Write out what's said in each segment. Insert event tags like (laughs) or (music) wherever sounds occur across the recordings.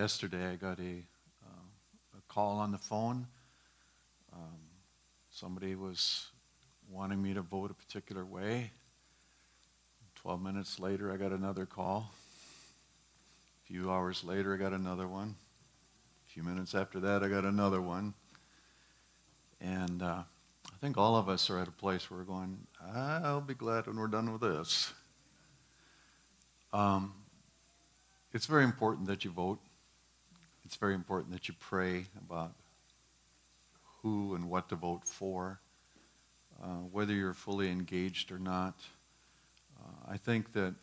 Yesterday, I got a, uh, a call on the phone. Um, somebody was wanting me to vote a particular way. 12 minutes later, I got another call. A few hours later, I got another one. A few minutes after that, I got another one. And uh, I think all of us are at a place where we're going, I'll be glad when we're done with this. Um, it's very important that you vote. It's very important that you pray about who and what to vote for, uh, whether you're fully engaged or not. Uh, I think that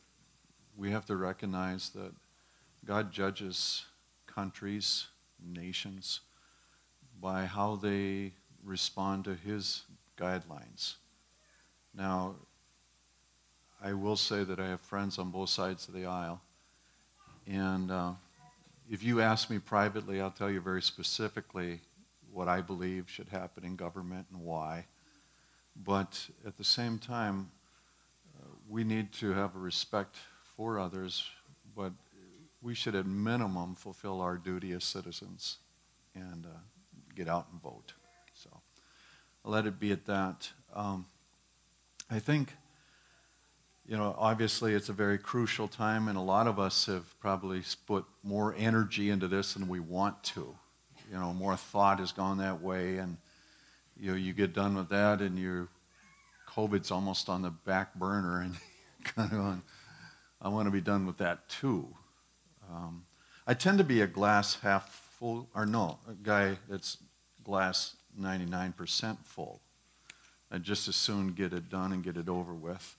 we have to recognize that God judges countries, nations, by how they respond to His guidelines. Now, I will say that I have friends on both sides of the aisle. And uh, if you ask me privately, I'll tell you very specifically what I believe should happen in government and why. But at the same time, uh, we need to have a respect for others, but we should at minimum fulfill our duty as citizens and uh, get out and vote. So I'll let it be at that. Um, I think, you know, obviously it's a very crucial time, and a lot of us have probably put more energy into this than we want to. You know, more thought has gone that way, and you know, you get done with that, and your COVID's almost on the back burner, and (laughs) kind of I want to be done with that too. Um, I tend to be a glass half full, or no, a guy that's glass 99% full. I'd just as soon get it done and get it over with.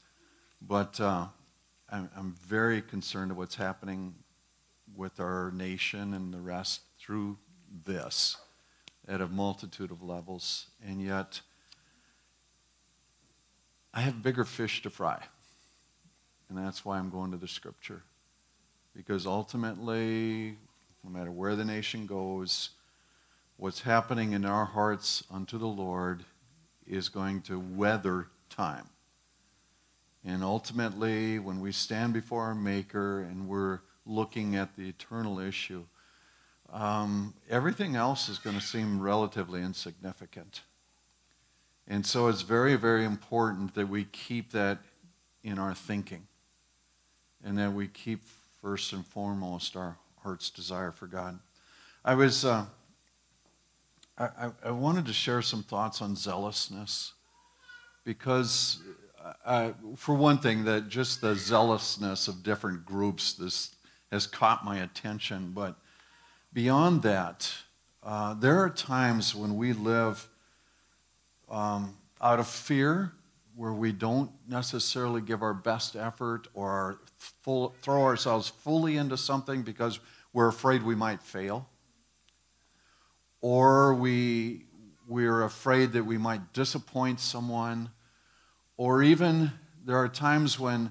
But uh, I'm, I'm very concerned of what's happening with our nation and the rest through this at a multitude of levels. And yet, I have bigger fish to fry. And that's why I'm going to the scripture. Because ultimately, no matter where the nation goes, what's happening in our hearts unto the Lord is going to weather time. And ultimately, when we stand before our Maker and we're looking at the eternal issue, um, everything else is going to seem relatively insignificant. And so it's very, very important that we keep that in our thinking and that we keep first and foremost our heart's desire for God. I was. Uh, I, I, wanted to share some thoughts on zealousness because, uh, for one thing, that just the zealousness of different groups this has caught my attention. But beyond that, uh, there are times when we live um, out of fear, where we don't necessarily give our best effort or full, throw ourselves fully into something because we're afraid we might fail or we, we're afraid that we might disappoint someone, or even there are times when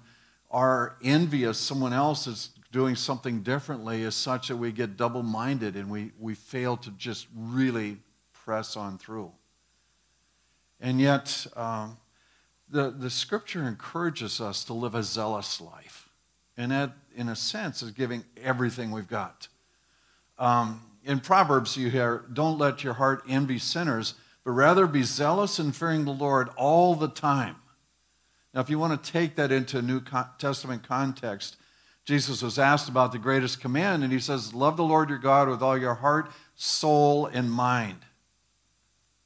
our envy of someone else is doing something differently is such that we get double minded and we, we fail to just really press on through. And yet, um, the, the scripture encourages us to live a zealous life. And that, in a sense, is giving everything we've got. Um, in Proverbs, you hear, Don't let your heart envy sinners, but rather be zealous in fearing the Lord all the time. Now, if you want to take that into a New Testament context, Jesus was asked about the greatest command, and he says, Love the Lord your God with all your heart, soul, and mind.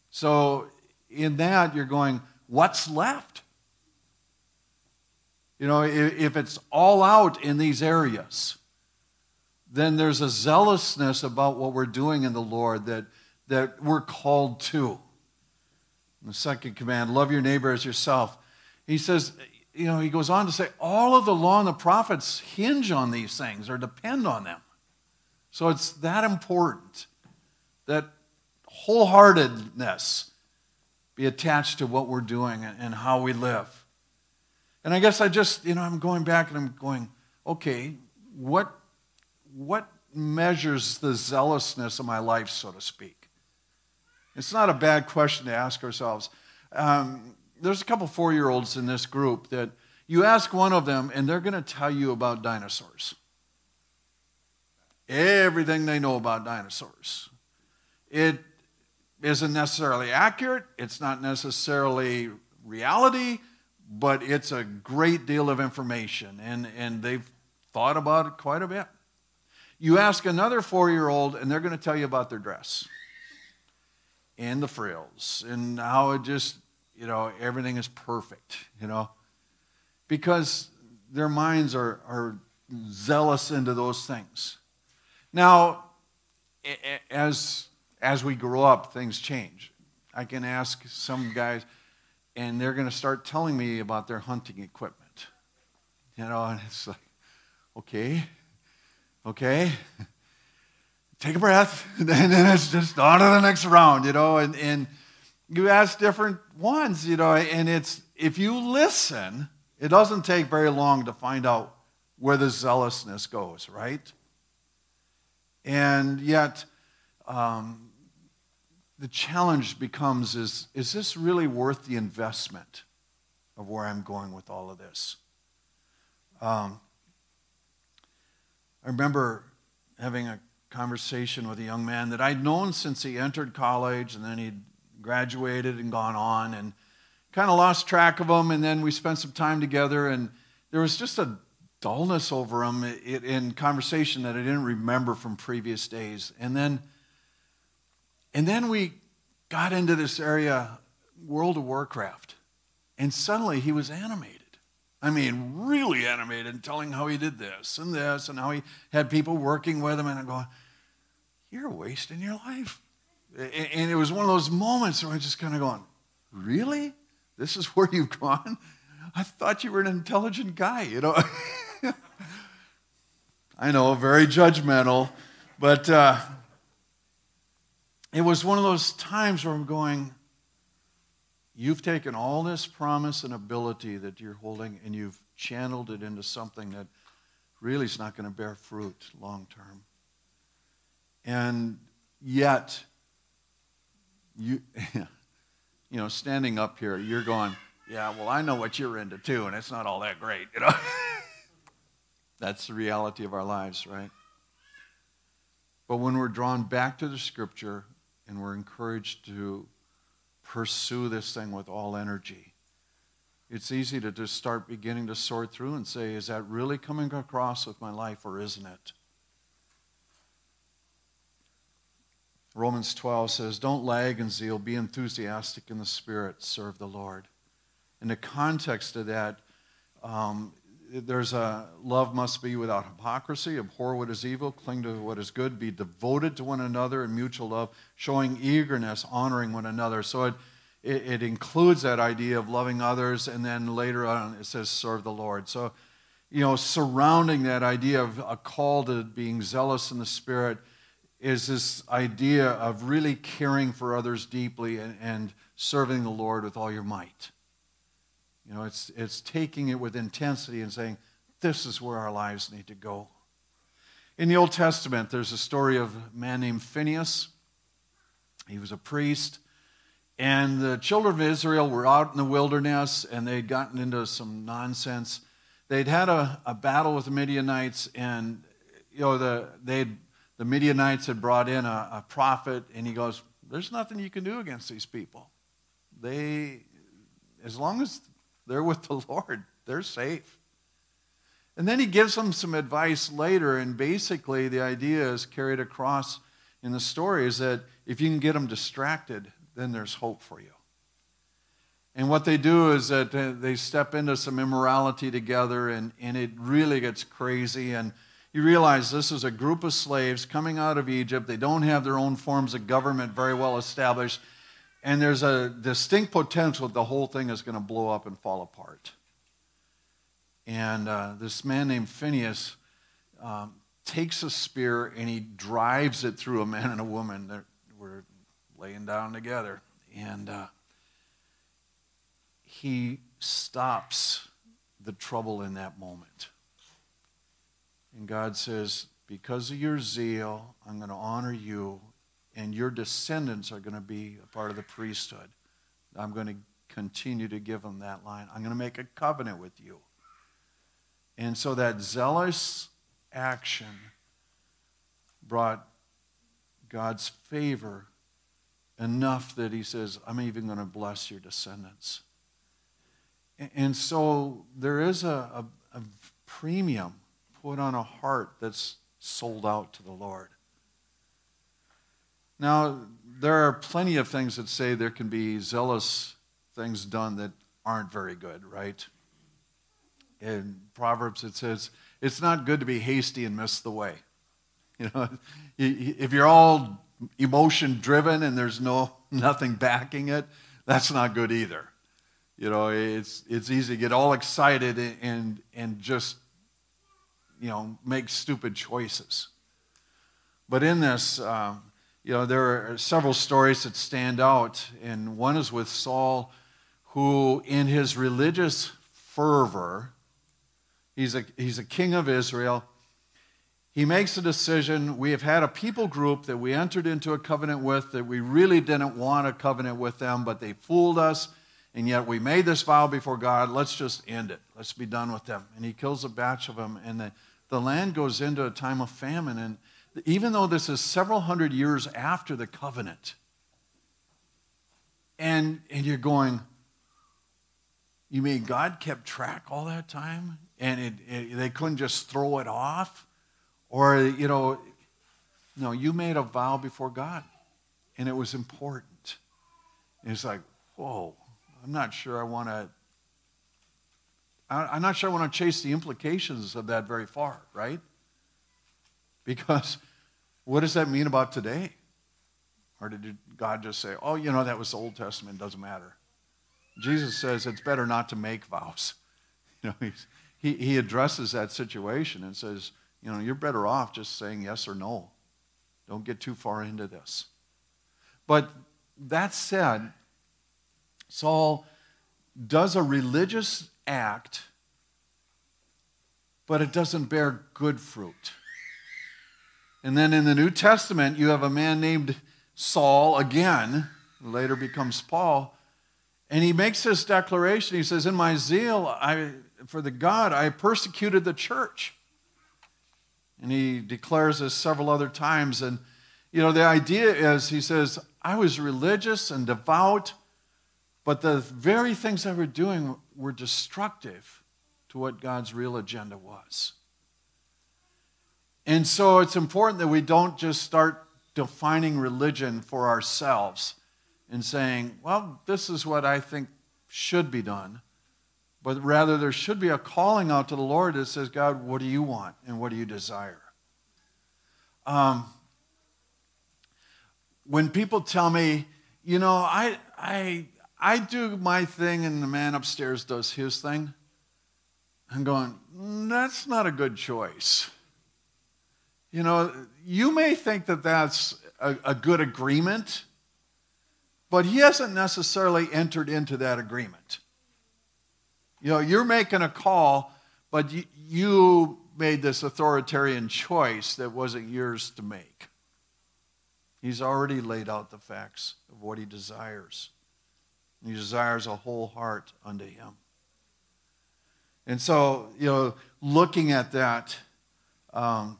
So, in that, you're going, What's left? You know, if it's all out in these areas, then there's a zealousness about what we're doing in the Lord that, that we're called to. the second command, love your neighbor as yourself. He says, you know, he goes on to say, all of the law and the prophets hinge on these things or depend on them. So it's that important that wholeheartedness be attached to what we're doing and how we live. And I guess I just, you know, I'm going back and I'm going, okay, what what measures the zealousness of my life, so to speak? It's not a bad question to ask ourselves. Um, there's a couple four year olds in this group that you ask one of them, and they're going to tell you about dinosaurs. everything they know about dinosaurs. It isn't necessarily accurate, it's not necessarily reality, but it's a great deal of information, and, and they've thought about it quite a bit. You ask another four year old, and they're going to tell you about their dress and the frills and how it just, you know, everything is perfect, you know, because their minds are, are zealous into those things. Now, as, as we grow up, things change. I can ask some guys, and they're going to start telling me about their hunting equipment. You know, and it's like, okay, okay, take a breath, (laughs) and then it's just on to the next round, you know, and, and you ask different ones, you know, and it's, if you listen, it doesn't take very long to find out where the zealousness goes, right? And yet, um, the challenge becomes is, is this really worth the investment of where I'm going with all of this? Um, I remember having a conversation with a young man that I'd known since he entered college and then he'd graduated and gone on and kind of lost track of him. And then we spent some time together and there was just a dullness over him in conversation that I didn't remember from previous days. And then, and then we got into this area, World of Warcraft, and suddenly he was animated. I mean, really animated, telling how he did this and this, and how he had people working with him. And I'm going, You're wasting your life. And it was one of those moments where I just kind of going, Really? This is (laughs) where you've gone? I thought you were an intelligent guy, you know. (laughs) I know, very judgmental, but uh, it was one of those times where I'm going, You've taken all this promise and ability that you're holding and you've channeled it into something that really is not going to bear fruit long term. And yet, you, (laughs) you know, standing up here, you're going, yeah, well, I know what you're into too, and it's not all that great, you know. (laughs) That's the reality of our lives, right? But when we're drawn back to the scripture and we're encouraged to pursue this thing with all energy, it's easy to just start beginning to sort through and say, is that really coming across with my life or isn't it? Romans 12 says, Don't lag in zeal, be enthusiastic in the Spirit, serve the Lord. In the context of that, um, there's a love must be without hypocrisy, abhor what is evil, cling to what is good, be devoted to one another in mutual love, showing eagerness, honoring one another. So it, it, it, includes that idea of loving others, and then later on it says serve the Lord. So, you know, surrounding that idea of a call to being zealous in the Spirit is this idea of really caring for others deeply and, and serving the Lord with all your might. You know, it's, it's taking it with intensity and saying, this is where our lives need to go. In the Old Testament, there's a story of a man named Phineas. He was a priest. And the children of Israel were out in the wilderness and they'd gotten into some nonsense. They'd had a, a battle with the Midianites, and you know, the, they'd, the Midianites had brought in a, a prophet, and he goes, There's nothing you can do against these people. They, as long as they're with the (laughs) Lord, they're safe. And then he gives them some advice later, and basically the idea is carried across in the story is that if you can get them distracted, then there's hope for you. And what they do is that uh, they step into some immorality together, and, and it really gets crazy. And you realize this is a group of slaves coming out of Egypt. They don't have their own forms of government very well established. And there's a distinct potential that the whole thing is going to blow up and fall apart. And uh, this man named Phineas um, takes a spear and he drives it through a man and a woman that were laying down together. And uh, he stops the trouble in that moment. And God says, Because of your zeal, I'm going to honor you and your descendants are going to be a part of the priesthood. I'm going to continue to give them that line. I'm going to make a covenant with you. And so that zealous action brought God's favor enough that he says, I'm even going to bless your descendants. And so there is a, a, a premium put on a heart that's sold out to the Lord. Now, there are plenty of things that say there can be zealous things done that aren't very good, right? In Proverbs, it says, it's not good to be hasty and miss the way. (laughs) You know, if you're all emotion driven and there's no (laughs) nothing backing it, that's not good either. You know, it's it's easy to get all excited and and just you know make stupid choices. But in this, um, you know, there are several stories that stand out, and one is with Saul, who, in his religious fervor, he's a, he's a king of Israel. He makes a decision. We have had a people group that we entered into a covenant with that we really didn't want a covenant with them, but they fooled us, and yet we made this vow before God. Let's just end it. Let's be done with them. And he kills a batch of them, and the, the land goes into a time of famine. And even though this is several hundred years after the covenant, and, and you're going, you mean God kept track all that time? And it, it, they couldn't just throw it off? Or, you know, no, you made a vow before God, and it was important. And it's like, whoa, I'm not sure I want to. I'm not sure I want to chase the implications of that very far, right? Because what does that mean about today? Or did God just say, oh, you know, that was the Old Testament, doesn't matter? Jesus says it's better not to make vows. (laughs) You know, he, he addresses that situation and says, you know, you're better off just saying yes or no. Don't get too far into this. But that said, Saul does a religious act, but it doesn't bear good fruit. And then in the New Testament, you have a man named Saul again, later becomes Paul, and he makes this declaration. He says, In my zeal I, for the God, I persecuted the church. And he declares this several other times. And, you know, the idea is he says, I was religious and devout, but the very things I were doing were destructive to what God's real agenda was. And so it's important that we don't just start defining religion for ourselves and saying, well, this is what I think should be done. But rather, there should be a calling out to the Lord that says, God, what do you want and what do you desire? Um, when people tell me, you know, I, I, I do my thing and the man upstairs does his thing, I'm going, that's not a good choice. You know, you may think that that's a, a good agreement, but he hasn't necessarily entered into that agreement. You know, you're making a call, but you, you made this authoritarian choice that wasn't yours to make. He's already laid out the facts of what he desires. He desires a whole heart unto him. And so, you know, looking at that, um,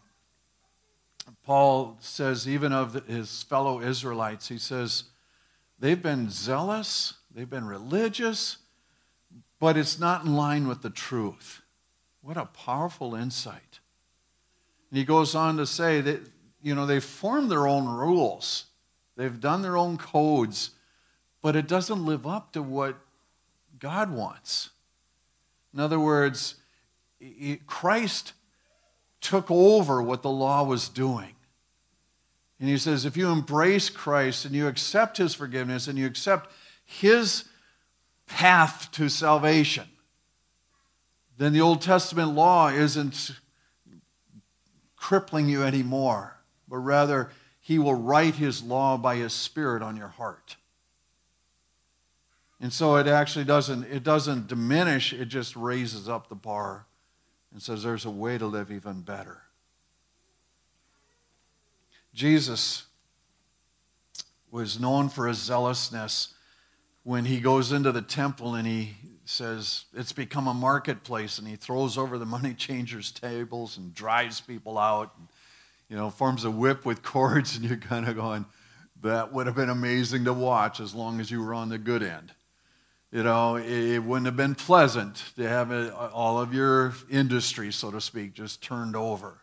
Paul says, even of his fellow Israelites, he says, they've been zealous, they've been religious, but it's not in line with the truth. What a powerful insight. And he goes on to say that, you know, they've formed their own rules, they've done their own codes, but it doesn't live up to what God wants. In other words, Christ took over what the law was doing. And he says, if you embrace Christ and you accept his forgiveness and you accept his path to salvation, then the Old Testament law isn't crippling you anymore, but rather he will write his law by his spirit on your heart. And so it actually doesn't, it doesn't diminish, it just raises up the bar and says there's a way to live even better. Jesus was known for his zealousness when he goes into the temple and he says it's become a marketplace and he throws over the money (laughs) changers' tables and drives people out. And, you know, forms a whip with (laughs) cords, and you're kind of going, that would have been amazing to watch as long as you were on the good end. You know, it wouldn't have been pleasant to have all of your industry, so to speak, just turned over.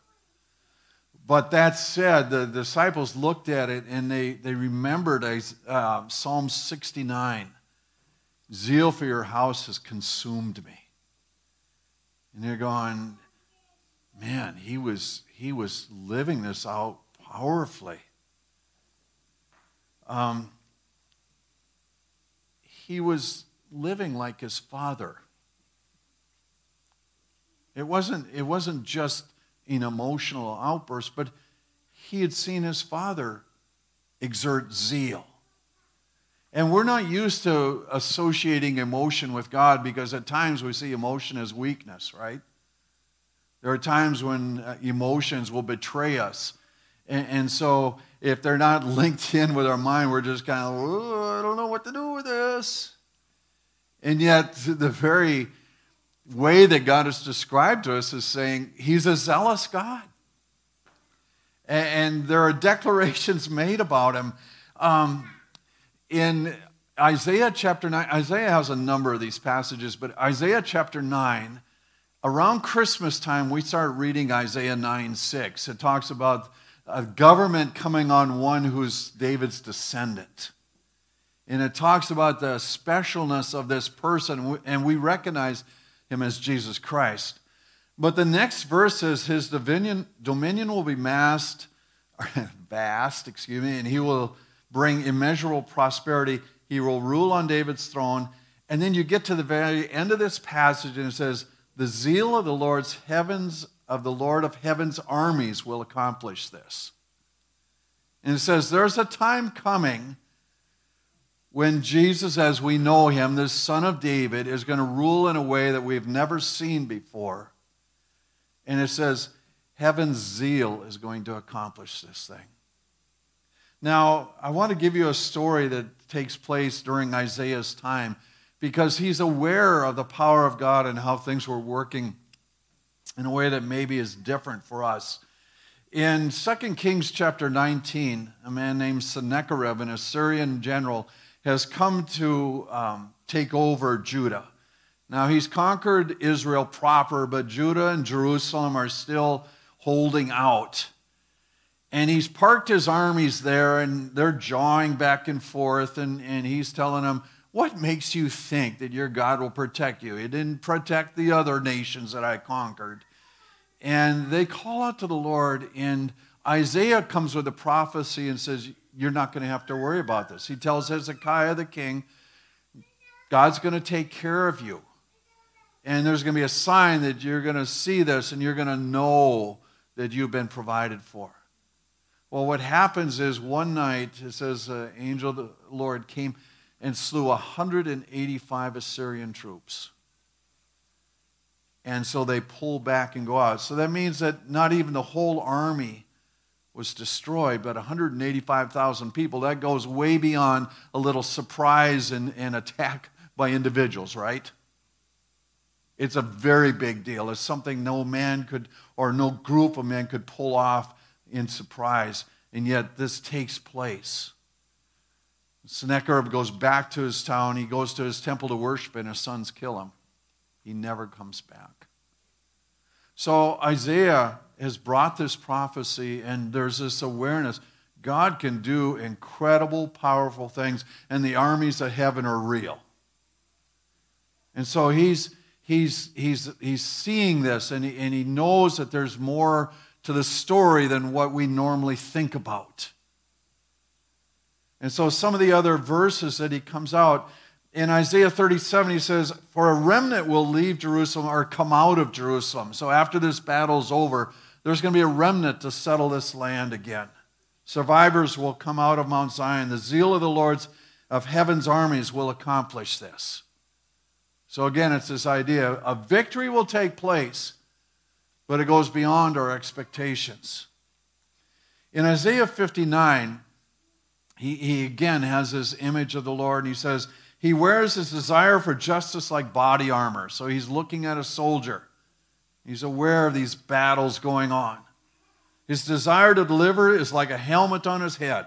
But that said, the disciples looked at it and they, they remembered uh, Psalm 69 Zeal for your house has consumed me. And they're going, man, he was, he was living this out powerfully. Um, he was living like his father. It wasn't, it wasn't just an emotional outburst, but he had seen his father exert zeal. And we're not used to associating emotion with God because at times we see emotion as weakness, right? There are times when uh, emotions will betray us. And, and so if they're not (laughs) linked in with our mind, we're just kind of, I don't know what to do with this. And yet, the very way that God is described to us is saying He's a zealous God. And, there are (laughs) declarations made about Him. Um, in Isaiah chapter 9, Isaiah has a number of these passages, but Isaiah chapter 9, around Christmas time, we start reading Isaiah 9 6. It talks about a government coming on one who's David's descendant. And it talks about the specialness of this person, and we recognize him as Jesus Christ. But the next verse says, His dominion, dominion will be massed, (laughs) vast, excuse me, and he will bring immeasurable prosperity. He will rule on David's throne. And then you get to the very end of this passage, and it says, The zeal of the Lord's heavens, of the Lord of heaven's armies will accomplish this. And it says, There's a time coming when Jesus, as we know him, this son of David, is going to rule in a way that we've never seen before. And it says, Heaven's zeal is going to accomplish this thing. Now, I want to give you a story that takes place during Isaiah's time because he's aware of the power of God and how things were working in a way that maybe is different for us. In 2 Kings chapter 19, a man named Sennacherib, an Assyrian general, has come to um, take over Judah. Now, he's conquered Israel proper, but Judah and Jerusalem are still holding out. And he's parked his armies there, and they're jawing back and forth, and, and he's telling them, What makes you think that your God will protect you? He didn't protect the other nations that I conquered. And they call out to the Lord, and Isaiah comes with a prophecy and says, You're not going to have to worry about this. He tells Hezekiah the king, God's going to take care of you. And there's going to be a sign that you're going to see this and you're going to know that you've been provided for. Well, what happens is one night, it says, uh, angel of the Lord came and slew 185 Assyrian troops. And so they pull back and go out. So that means that not even the whole army was destroyed, but 185,000 people. That goes way beyond a little surprise and, and attack by individuals, right? It's a very big deal. It's something no man could, or no group of men could pull off in surprise, and yet this takes place. Sennacherib goes back to his town. He goes to his temple to worship, and his sons kill him. He never comes back. So Isaiah has brought this prophecy, and there's this awareness God can do incredible, powerful things, and the armies of heaven are real. And so he's, he's, he's, he's seeing this, and he, and he knows that there's more to the story than what we normally think about. And so some of the other verses that he comes out, in Isaiah 37, he says, For a remnant will leave Jerusalem or come out of Jerusalem. So after this battle's over, there's going to be a remnant to settle this land again. Survivors will come out of Mount Zion. The zeal of the Lord's of heaven's armies will accomplish this. So again, it's this idea a victory will take place, but it goes beyond our expectations. In Isaiah 59, he, he again has this image of the Lord, and he says, He wears his desire for justice like body armor. So he's looking at a soldier. He's aware of these battles going on. His desire to deliver is like a helmet on his head.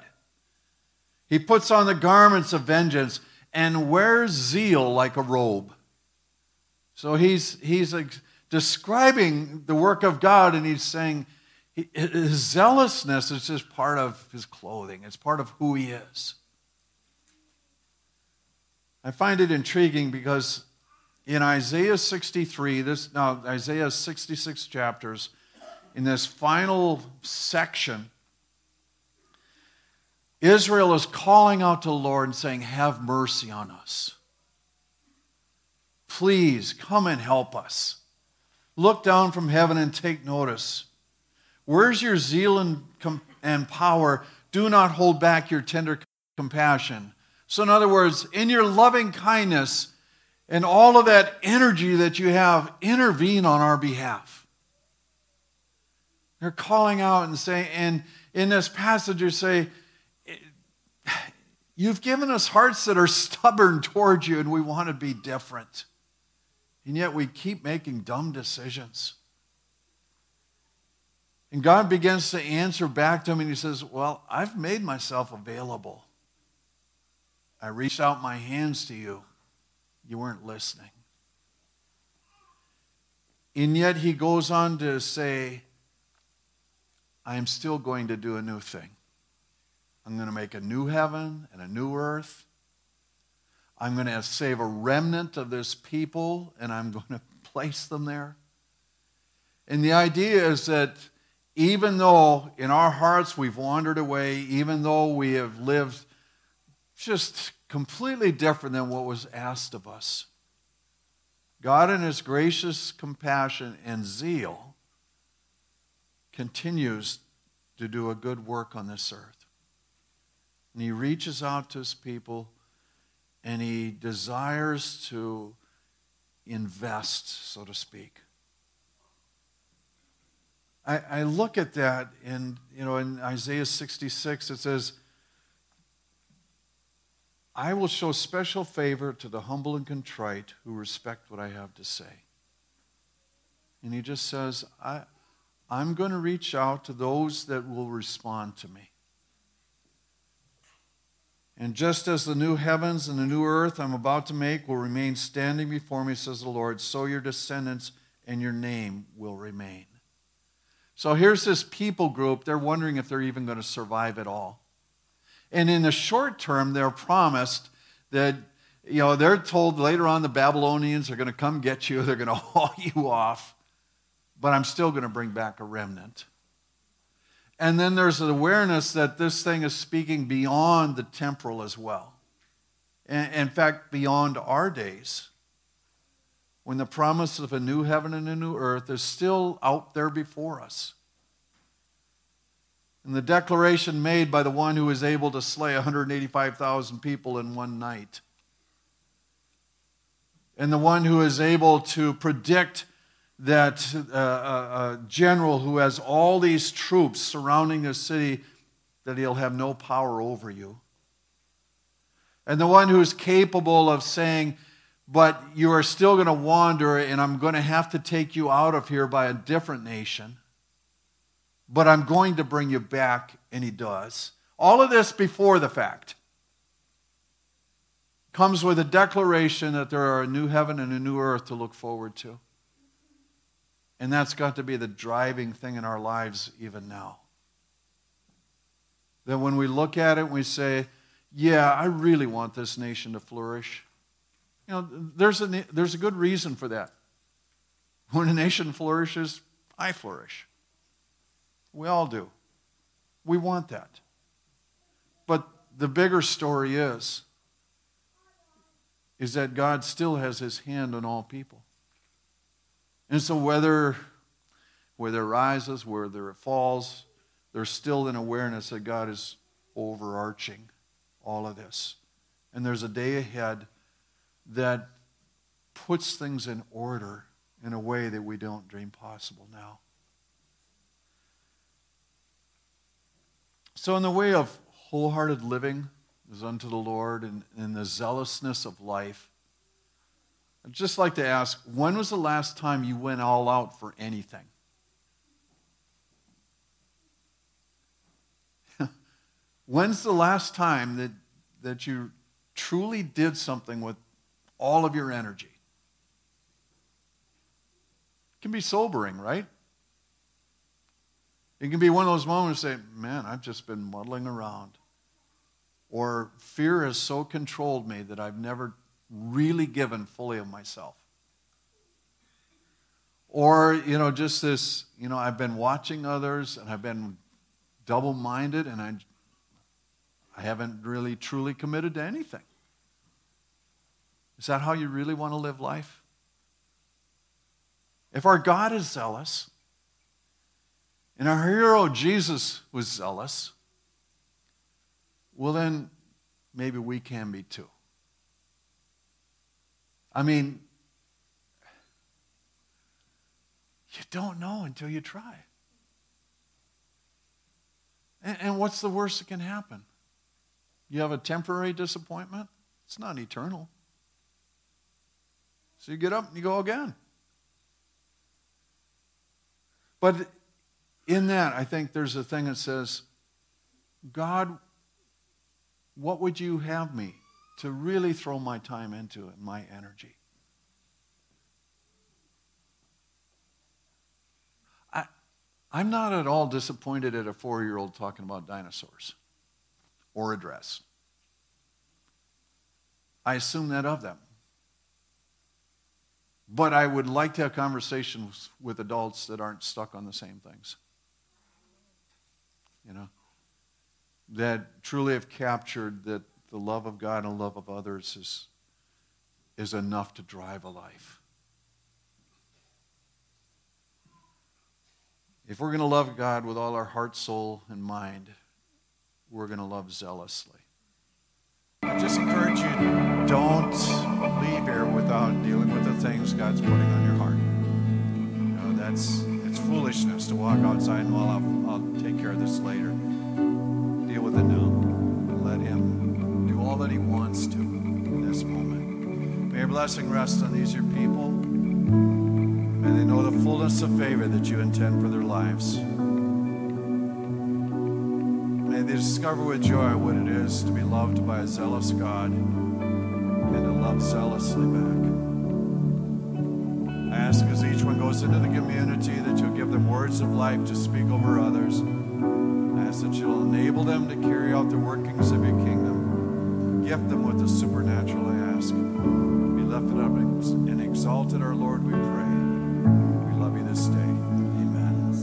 He puts on the garments of vengeance and wears zeal like a robe. So he's, he's describing the work of God and he's saying his zealousness is just part of his clothing, it's part of who he is. I find it intriguing because in Isaiah 63, this now Isaiah 66 chapters, in this final section, Israel is calling out to the Lord and saying, Have mercy on us. Please come and help us. Look down from heaven and take notice. Where's your zeal and, and power? Do not hold back your tender compassion. So, in other words, in your loving kindness and all of that energy that you have, intervene on our behalf. They're calling out and saying, and in this passage, you say, You've given us hearts that are (laughs) stubborn towards you, and we want to be different. And yet we keep making dumb decisions. And God begins to answer back to him, and he says, Well, I've made myself available. I reached out my hands to you. You weren't listening. And yet he goes on to say, I am still going to do a new thing. I'm going to make a new heaven and a new earth. I'm going to save a remnant of this people and I'm going (laughs) to place them there. And the idea is that even though in our hearts we've wandered away, even though we have lived just completely different than what was asked of us, God, in His gracious compassion and zeal, continues to do a good work on this earth. And he reaches out to his people and he desires to invest, so to speak. I, I look at that and you know in Isaiah 66 it says, I will show special favor to the humble and contrite who respect what I have to say. And he just says, I, I'm going to reach out to those that will respond to me. And just as the new heavens and the new earth I'm about to make will remain standing before me, says the Lord, so your descendants and your name will remain. So here's this people group. They're wondering if they're even going to survive at all. And in the short term, they're promised that, you know, they're told later on the Babylonians are going to come get you, (laughs) they're going to haul you off but I'm still going to bring back a remnant. And then there's an awareness that this thing is speaking beyond the temporal as well. In fact, beyond our days. When the promise of a new heaven and a new earth is still out there before us. And the declaration made by the one who is able to slay 185,000 people in one night. And the one who is able to predict that uh, a, a general who has all these troops surrounding the city, that he'll have no power over you. And the one who's capable of saying, but you are still going to wander, and I'm going to have to take you out of here by a different nation. But I'm going to bring you back, and he does. All of this before the fact comes with a declaration that there are a new heaven and a new earth to look forward to. And that's got to be the driving thing in our lives even now. That when we look at it, we say, yeah, I really want this nation to flourish. You know, there's a, there's a good reason for that. When a nation flourishes, I flourish. We all do. We want that. But the bigger story is, is that God still has his hand on all people. And so whether whether it rises, whether it falls, there's still an awareness that God is overarching all of this. And there's a day ahead that puts things in order in a way that we don't dream possible now. So, in the way of wholehearted living is unto the Lord and in the zealousness of life, I'd just like to ask when was the last time you went all out for anything? (laughs) When's the last time that, that you truly did something with all of your energy? It can be sobering, right? It can be one of those moments say, man, I've just been muddling around. Or fear has so controlled me that I've never really given fully of myself. Or, you know, just this, you know, I've been watching others and I've been double minded and I, I haven't really truly committed to anything. Is that how you really want to live life? If our God is zealous, and our hero Jesus was zealous, well, then maybe we can be too. I mean, you don't know until you try. And, and, what's the worst that can happen? You have a temporary disappointment? It's not eternal. So you get up and you go again. But in that, I think there's a thing that says, God, what would you have me to really throw my time into and my energy? I, I'm not at all disappointed at a four year old talking about dinosaurs or a dress. I assume that of them. But I would like to have conversations with adults that aren't stuck on the same things. You know? That truly have captured that the love of God and love of others is, is enough to drive a life. If we're going to love God with all our heart, soul, and mind, we're going to love zealously. I just encourage you don't leave here without dealing with the things God's putting outside well, I'll, I'll take care of this later. Deal with it now and let Him do all that He wants to in this moment. May your blessing rest on these your people. May they know the fullness of favor that you intend for their lives. May they discover with joy what it is to be loved by a zealous God and to love zealously back. Goes into the community that you'll give them words of life to speak over others. I ask that you'll enable them to carry out the workings of your kingdom. Gift them with the supernatural, I ask. Be lifted up and exalted, our Lord, we pray. We love you this day.